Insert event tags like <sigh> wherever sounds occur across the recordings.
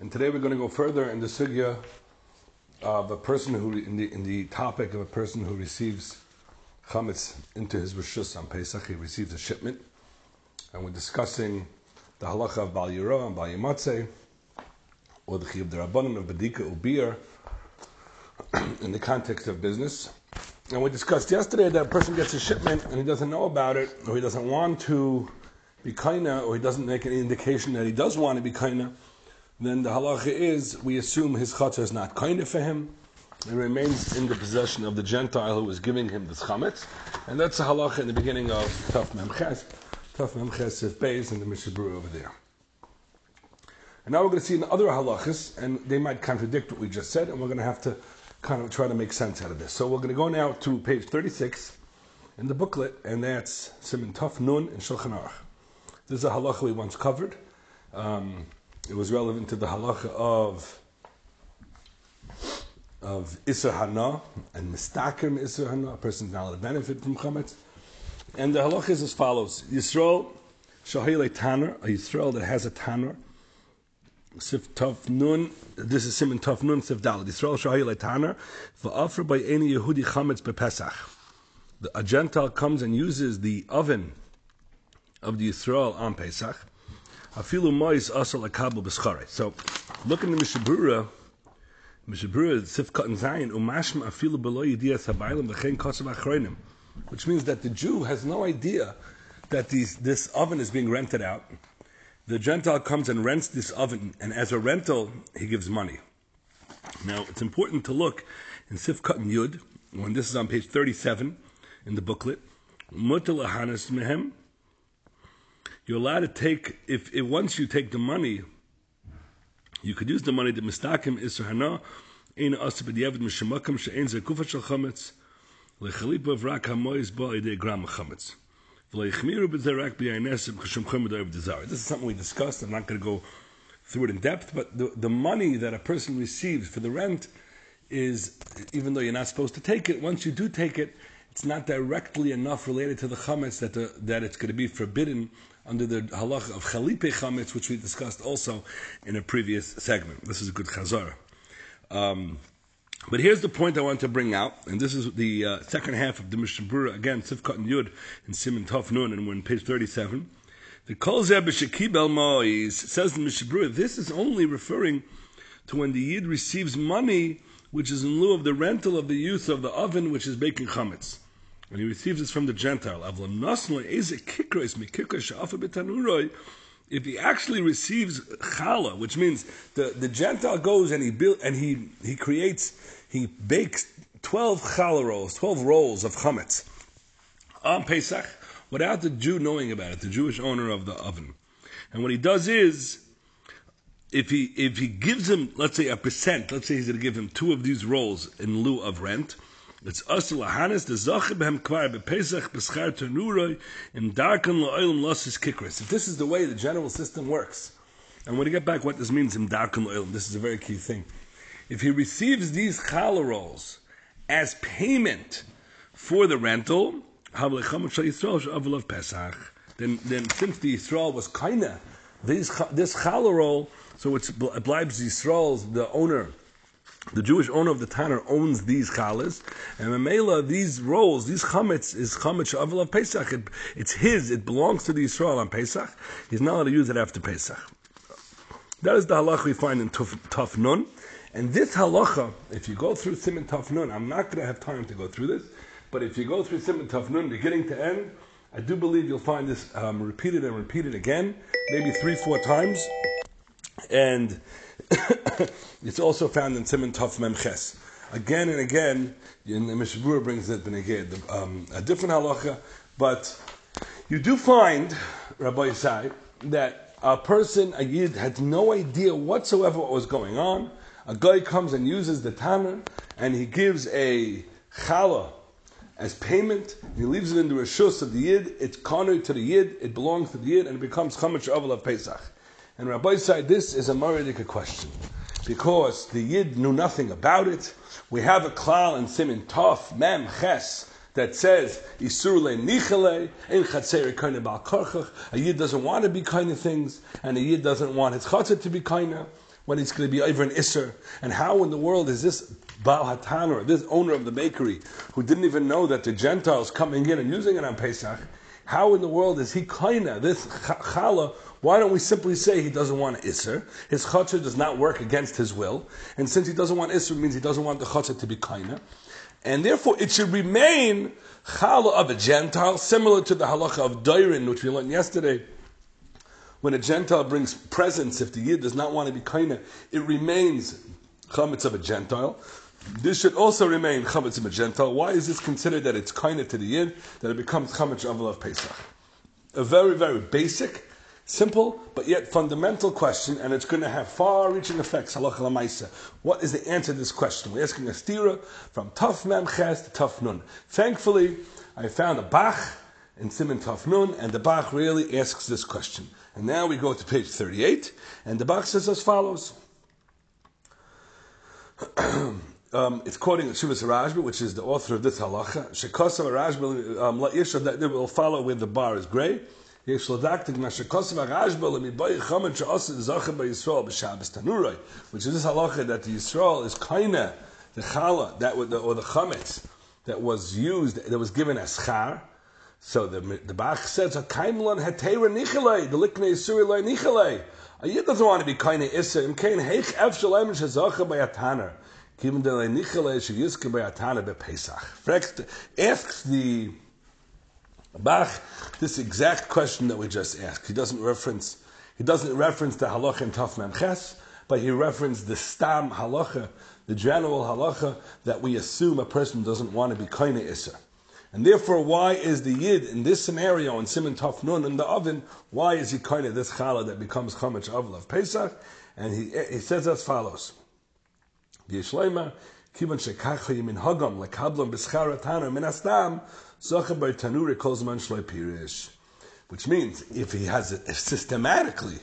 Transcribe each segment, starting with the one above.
And today we're going to go further in the sugya of a person who, in the, in the topic of a person who receives chametz into his rishus on Pesach, he receives a shipment. And we're discussing the halacha of Bal Yiro and Bal Yimatze, or the chiyuv derabanan of Bedika Ubir, <clears throat> in the context of business. And we discussed yesterday that a person gets a shipment and he doesn't know about it, or he doesn't want to be kaina, or he doesn't make any indication that he does want to be kaina then the halacha is we assume his chatzah is not kind for him. It remains in the possession of the Gentile who is giving him this chametz, and that's the halacha in the beginning of Taf Memches, Taf Memches if Beis in the Mishabur over there. And now we're going to see in other halachas, and they might contradict what we just said, and we're going to have to kind of try to make sense out of this. So we're going to go now to page 36 in the booklet, and that's Siman Taf Nun in Shulchan Aruch. This is a halacha we once covered. Um, it was relevant to the halacha of of Isser Hana and Mistakim Isser Hana, a person is not allowed to benefit from Chametz. And the halacha is as follows Yisrael, Shahile Tanner, a Yisrael that has a Tanner, Sif Tov Nun, this is Siman Tov Nun, Sif Dal, Yisrael Shahile Tanner, offer by any Yehudi Chametz Bepesach. A Gentile comes and uses the oven of the Yisrael on Pesach. Afilu mois asal akabel b'schare. So, look in the Mishnah Brura, Mishabura Sifkat and Zayin umashma afilu below yidiyas habaylim v'chein kosav achronim, which means that the Jew has no idea that these, this oven is being rented out. The Gentile comes and rents this oven, and as a rental, he gives money. Now, it's important to look in Sifkat and Yud, when this is on page 37 in the booklet, Mutal mehem you're allowed to take if, if once you take the money, you could use the money to mistakim isur hana in asib b'diavad mishemakam she'en zekufa shel chametz lechalipa v'rak hamois ba idei gram chametz. This is something we discussed. I'm not going to go through it in depth, but the, the money that a person receives for the rent is, even though you're not supposed to take it, once you do take it, it's not directly enough related to the chametz that, the, that it's going to be forbidden under the halacha of chalipe chametz, which we discussed also in a previous segment. This is a good chazara. Um, but here's the point I want to bring out, and this is the uh, second half of the Mishnah again, Sifkat and Yud, in Siman Tov Nun, and we're on page 37. The Kol Shekibel Mois says in the Mishnah this is only referring to when the Yid receives money which is in lieu of the rental of the use of the oven which is baking chametz and he receives this from the Gentile. If he actually receives challah, which means the, the Gentile goes and he build and he he creates he bakes twelve challah rolls, twelve rolls of chametz on Pesach without the Jew knowing about it, the Jewish owner of the oven. And what he does is if he if he gives him, let's say a percent, let's say he's going to give him two of these rolls in lieu of rent, it's us behem kvar beschar im darken kikris. If this is the way the general system works, and when we get back what this means im darken lo'ilim, this is a very key thing. If he receives these challah rolls as payment for the rental, then, then since the Yisrael was kinda this this challah roll, so it's blibes Yisrael's the owner the Jewish owner of the Tanner owns these challahs, and Mamela, these rolls, these chametz is chametz avil of Pesach. It, it's his. It belongs to the Israel on Pesach. He's not allowed to use it after Pesach. That is the halacha we find in Tuf, Tuf Nun. And this halacha, if you go through Siman Tuf Nun, I'm not going to have time to go through this, but if you go through Siman Tuf Nun, beginning to end, I do believe you'll find this um, repeated and repeated again, maybe three, four times. And <coughs> it's also found in Siman Tov Memches. Again and again, in the Mishnah Brura brings it beneged, um, a different halacha, but you do find, Rabbi Yisai, that a person, a yid, had no idea whatsoever what was going on. A guy comes and uses the tanner, and he gives a challah as payment. He leaves it in the rishus of the yid. It's kanu to the yid. It belongs to the yid, and it becomes chametz of Pesach. And Rabbi said this is a Maridika question. Because the Yid knew nothing about it. We have a klal in Simin Tov, Mem Ches, that says, Isur le nichale, in chatzeri kind bal A Yid doesn't want to be kind of things, and a Yid doesn't want his chatzah to be kind of. when it's going to be over an Isser? And how in the world is this Baal Hatanor, this owner of the bakery, who didn't even know that the Gentiles coming in and using it on Pesach, how in the world is he kaina, this challah? Why don't we simply say he doesn't want Isser? His chatzah does not work against his will. And since he doesn't want Isser, means he doesn't want the chatzah to be kaina. And therefore it should remain challah of a Gentile, similar to the halacha of Dairin, which we learned yesterday. When a Gentile brings presents, if the Yid does not want to be kaina, it remains chametz of a Gentile. This should also remain chametz of a Gentile. Why is this considered that it's kaina to the Yid, that it becomes chametz of Pesach? A very, very basic Simple, but yet fundamental question, and it's going to have far-reaching effects. Halacha What is the answer to this question? We're asking a stira from Tuf Mem Ches to Tuf Nun. Thankfully, I found a Bach in Siman Tuf Nun, and the Bach really asks this question. And now we go to page 38, and the Bach says as follows. <clears throat> Um, it's quoting Shuvas Rajbi, which is the author of this halacha. Shekosav Rajbi, um, that will follow where the bar is gray. Which is this halacha that the Yisrael is kaina, the challah, that would, or the chametz, that was used, that was given as char. So the, the Bach says, a "Kaimlan hetera nichalei, the liknei surilei nichalei." A yid doesn't want to be kaina issa. Im kain heich ef shalem shezacha by ataner. Kiven de nichalei sheyiske by ataner be Pesach. Asks the Bach, this exact question that we just asked. He doesn't reference he doesn't reference the halacha in Taf Mem Ches, but he referenced the stam halacha, the general halacha that we assume a person doesn't want to be kaina issa. And therefore, why is the yid in this scenario in Siman Taf Nun in the oven? Why is he kind this challah that becomes chametz of Pesach? And he, he says as follows: Yishleima kivan shekach yimin hagam lekablam b'schar ataner min astam which means if he has it systematically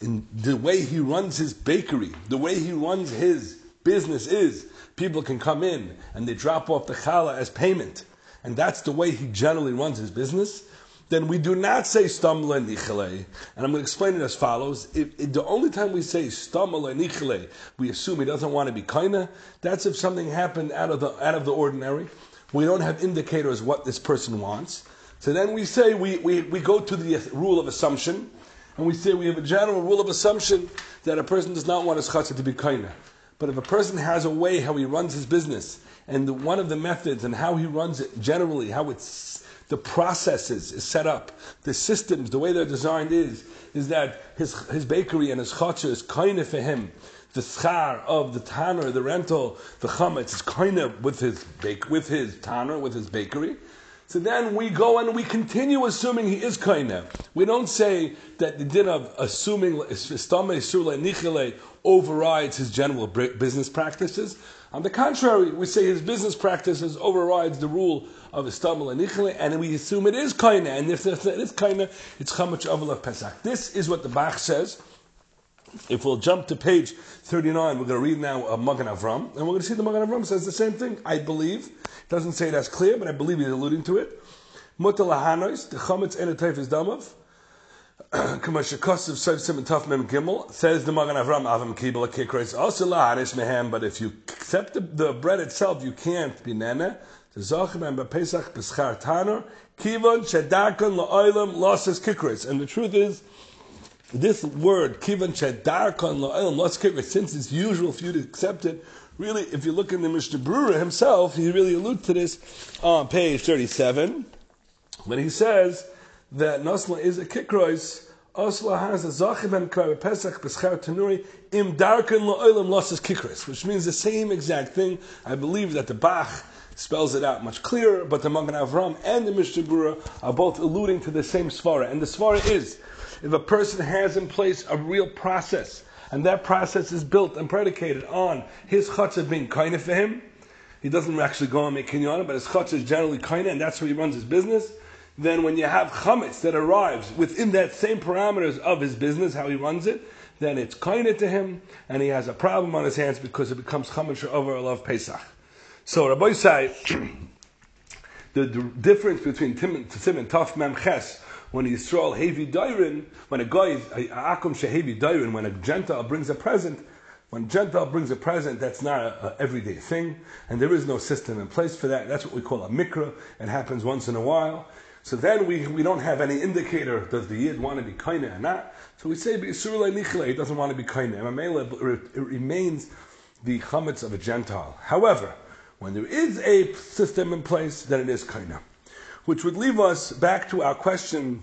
in the way he runs his bakery, the way he runs his business is people can come in and they drop off the challah as payment, and that's the way he generally runs his business. Then we do not say stamla nichale, and I'm going to explain it as follows. If, if the only time we say stamla nichale, we assume he doesn't want to be kaina. That's if something happened out of the out of the ordinary. We don't have indicators what this person wants. So then we say, we, we, we go to the rule of assumption, and we say we have a general rule of assumption that a person does not want his chatzah to be kaina. But if a person has a way how he runs his business, and the, one of the methods and how he runs it generally, how it's the processes is set up, the systems, the way they're designed is, is that his, his bakery and his chatzah is kaina for him the schar of the tanner, the rental, the chametz is kind of with his bake, with his tanner, with his bakery. So then we go and we continue assuming he is kaina. We don't say that the din of assuming nichele overrides his general business practices. On the contrary, we say his business practices overrides the rule of istamal and nichele, and we assume it is kaina. And if it is kaina, it's chamach of Pesach. This is what the Bach says. If we'll jump to page 39, we're going to read now a Magen Avram, and we're going to see the Magen Avram says the same thing. I believe. It doesn't say it as clear, but I believe he's alluding to it. Mutter the chametz en is damav. <clears throat> And says the Magen Avram Avim Kibel Kikreis also mehem, but if you accept the, the bread itself, you can't be nene. The Zachem and Pesach Peschar Tanner Kivon Shedakon La'olam Losses Kikreis. And the truth is, this word, kivan shedarkon la'olam, let's since it's usual for you to accept it, really, if you look in the Mishnah Brura himself, he really alludes to this on page 37, when he says that Nasla is a kikrois, Osla has a zachim and pesach b'schar tanuri im darken la'olam losses kikrois, which means the same exact thing. I believe that the Bach spells it out much clearer, but the Magen Avram and the Mishnah Brura are both alluding to the same svara, and the svara is if a person has in place a real process, and that process is built and predicated on his chutzah being kind for him, he doesn't actually go and make kinyan, but his chutzah is generally kind, and that's where he runs his business. Then, when you have chametz that arrives within that same parameters of his business, how he runs it, then it's kind to him, and he has a problem on his hands because it becomes chametz over love Pesach. So Rabbi say <clears throat> the, the, difference between Tim and Taf Mem Ches when Yisrael heavy dairin, when a guy, akum shehevi dairin, when a Gentile brings a present, When Gentile brings a present, that's not an everyday thing, and there is no system in place for that. That's what we call a mikra. It happens once in a while. So then we, we don't have any indicator, does the Yid want to be kind or not? So we say, he doesn't want to be kind. It remains the chametz of a Gentile. However, when there is a system in place, then it is kind Which would leave us back to our question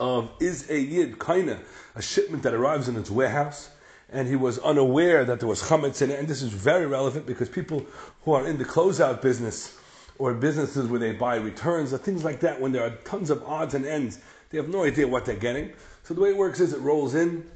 of is a Yid kind a shipment that arrives in its warehouse? and he was unaware that there was chametz in it. And this is very relevant because people who are in the closeout business or businesses where they buy returns or things like that, when there are tons of odds and ends, they have no idea what they're getting. So the way it works is it rolls in,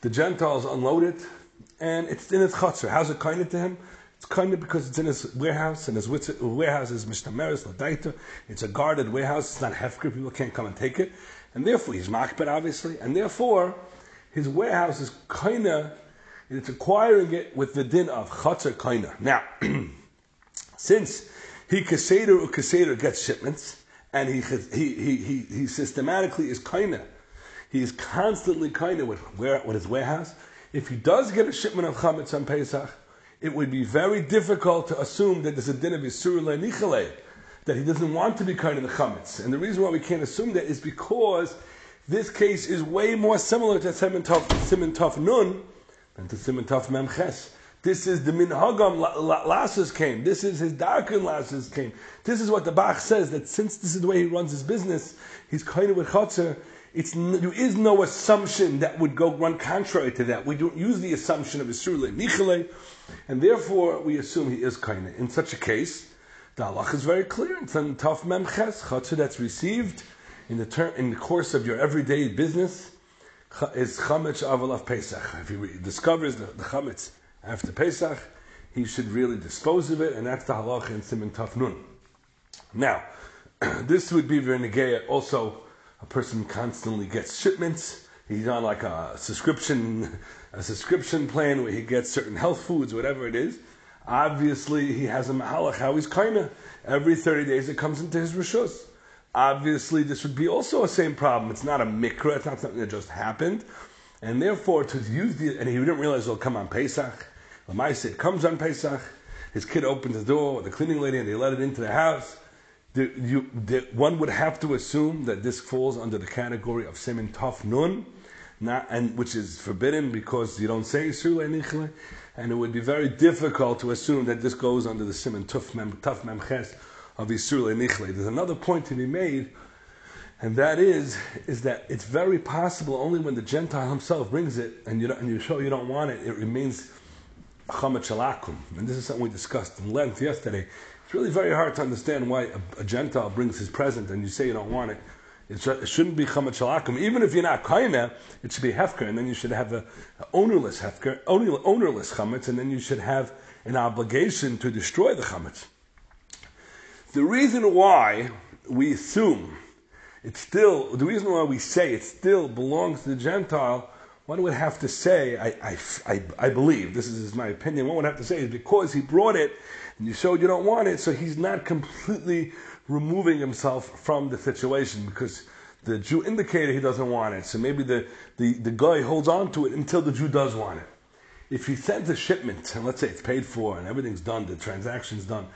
the Gentiles unload it, and it's in his chutzner. How's it kind to him? It's kind of because it's in his warehouse, and his warehouse is Mishnah Ladaita. It's a guarded warehouse. It's not hefker. People can't come and take it. And therefore, he's makbet, obviously. And therefore, his warehouse is kind of it's acquiring it with the din of chatzar kaina. Now, <clears throat> since he kaseder or kaseder gets shipments, and he, he, he, he, he systematically is kaina, he is constantly kaina with, with his warehouse. If he does get a shipment of chametz on Pesach, it would be very difficult to assume that there's a din of Yisur Nichale, that he doesn't want to be kind of the chametz. And the reason why we can't assume that is because this case is way more similar to Siman Tov Nun, than to Siman Taf Memches. This is the minhagam lasses came. This is his darken lasses came. This is what the Bach says that since this is the way he runs his business, he's kind of with chotzer. It's there is no assumption that would go run contrary to that. We don't use the assumption of Yisrule Nichele, and therefore we assume he is kind. In such a case, the halach is very clear. It's Taf Memches chotzer that's received in the term in the course of your everyday business is chametz aval of Pesach. If he discovers the, the chametz after Pesach, he should really dispose of it, and that's the halacha in Siman Tafnun. Now, <clears throat> this would be very Also, a person constantly gets shipments. He's on like a subscription, <laughs> a subscription plan where he gets certain health foods, whatever it is. Obviously, he has a mahalach how he's kind Every 30 days it comes into his rishus obviously this would be also a same problem. It's not a mikra, it's not something that just happened. And therefore, to use the, and he didn't realize it'll come on Pesach. Lamaisa, it comes on Pesach. His kid opens the door the cleaning lady and they let it into the house. The, you, the, one would have to assume that this falls under the category of Semin Taf Nun, not, and which is forbidden because you don't say Surle Nichle, and it would be very difficult to assume that this goes under the Siman Tuf Mem, Tuf Mem Ches, of Yisur Nichle. There's another point to be made, and that is, is that it's very possible only when the Gentile himself brings it, and you, and you show you don't want it, it remains chamet shalakum. And this is something we discussed in length yesterday. It's really very hard to understand why a, a Gentile brings his present and you say you don't want it. It, shouldn't be chamet shalakum. Even if you're not kaina, it should be hefker, and then you should have a, a ownerless hefker, ownerless chametz, and then you should have an obligation to destroy the chametz. The reason why we assume it still, the reason why we say it still belongs to the Gentile, one would have to say, I, I, I, I, believe, this is my opinion, one would have to say is because he brought it and you showed you don't want it, so he's not completely removing himself from the situation because the Jew indicated he doesn't want it. So maybe the, the, the guy holds on to it until the Jew does want it. If he sends a shipment, and let's say it's paid for and everything's done, the transaction's done,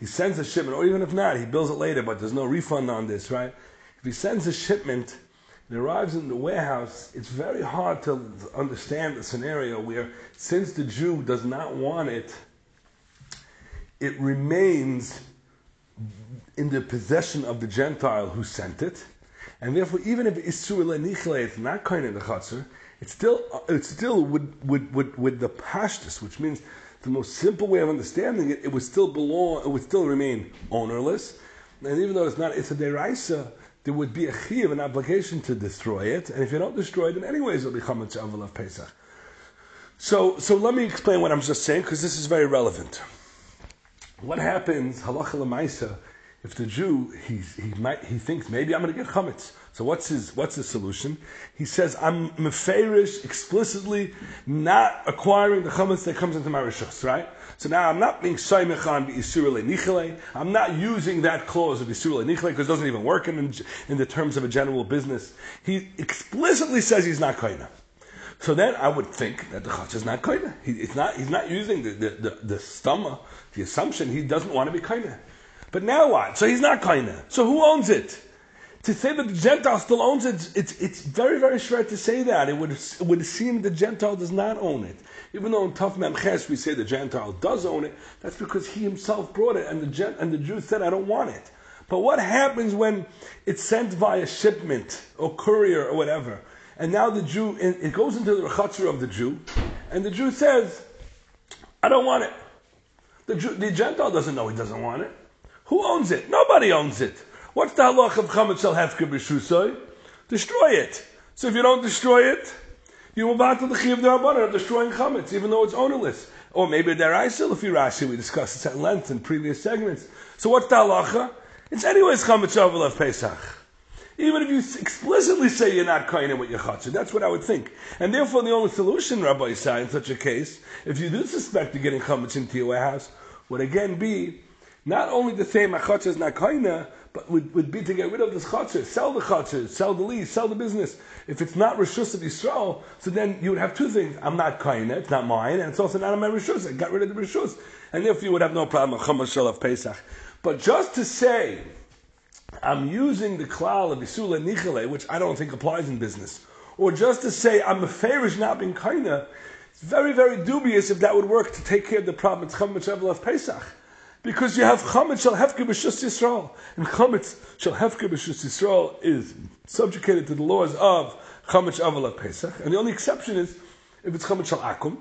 he sends a shipment, or even if not, he bills it later, but there's no refund on this, right? If he sends a shipment, it arrives in the warehouse, it's very hard to understand the scenario where, since the Jew does not want it, it remains in the possession of the Gentile who sent it, and therefore, even if Isur Nichle, it's not kind of the Chatzar, it still, it still would, would, would, would the Pashtus, which means the most simple way of understanding it, it would still belong, it would still remain ownerless. And even though it's not, it's a deraisa, there would be a chiv, an obligation to destroy it. And if you don't destroy it, then anyways it'll become a chavel of Pesach. So, so let me explain what I'm just saying, because this is very relevant. What happens, halacha lemaisa, if the Jew, he, he, might, he thinks, maybe I'm going to get chametz. So what's his what's his solution? He says, I'm meferish explicitly not acquiring the chametz that comes into my rishos, right? So now I'm not being saimechan b'isur nichele. I'm not using that clause of isur nichele because it doesn't even work in, in the terms of a general business. He explicitly says he's not kaina. So then I would think that the chach is not koine. He, it's not, he's not using the, the, the, the stomach, the assumption he doesn't want to be koine. But now what? So he's not koine. So who owns it? To say that the Gentile still owns it, it's, it's very, very short to say that. It would, it would seem the Gentile does not own it. Even though in Taf Memches we say the Gentile does own it, that's because he himself brought it and the, Gent, and the Jew said, I don't want it. But what happens when it's sent via shipment or courier or whatever? And now the Jew, it goes into the rechatzer of the Jew, and the Jew says, I don't want it. The, Jew, the Gentile doesn't know he doesn't want it. Who owns it? Nobody owns it. What's the halach of chametz shel hefker b'shusay? Destroy it. So if you don't destroy it, you on to the chiv of destroying chametz, even though it's ownerless. Or maybe deraisa, if you Rashi, we discussed this at length in previous segments. So what's the halacha? It's anyways chametz of Pesach. Even if you explicitly say you're not kohen with your chatzah, that's what I would think. And therefore, the only solution, Rabbi Isai, in such a case, if you do suspect you're getting chametz into your warehouse, would again be not only to say my chatzah is not kohen, but would, would be to get rid of this chatzah, sell the chatzah, sell the lease, sell the business. If it's not rishus of Yisrael, so then you would have two things: I'm not kohen, it's not mine, and it's also not on my rishus. I got rid of the rishus, and therefore you would have no problem of Pesach. But just to say I'm using the klal of Isula Nichele, which I don't think applies in business. Or just to say I'm a fairish not being kaina, it's very, very dubious if that would work to take care of the problem. It's Chametz of Pesach. Because you have Chametz Shal Hefke B'Shus Yisrael. And Chametz Shal Hefke B'Shus Yisrael is subjugated to the laws of Chametz Aval Pesach. And the only exception is if it's Chametz Shal Akum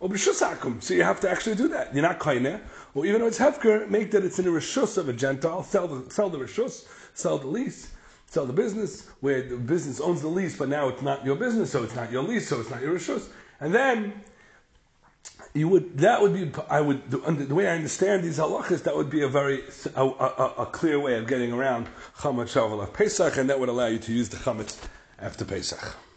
or B'Shus Akum. So you have to actually do that. You're not kaina. Or even though it's Hefker, make that it's in a Rishus of a Gentile, sell the, sell the Rishus sell the lease, sell the business, where the business owns the lease, but now it's not your business, so it's not your lease, so it's not your rishus. And then you would that would be I would the, way I understand these halachas that would be a very a, a, a clear way of getting around chametz shavuot Pesach, and that would allow you to use the chametz after Pesach.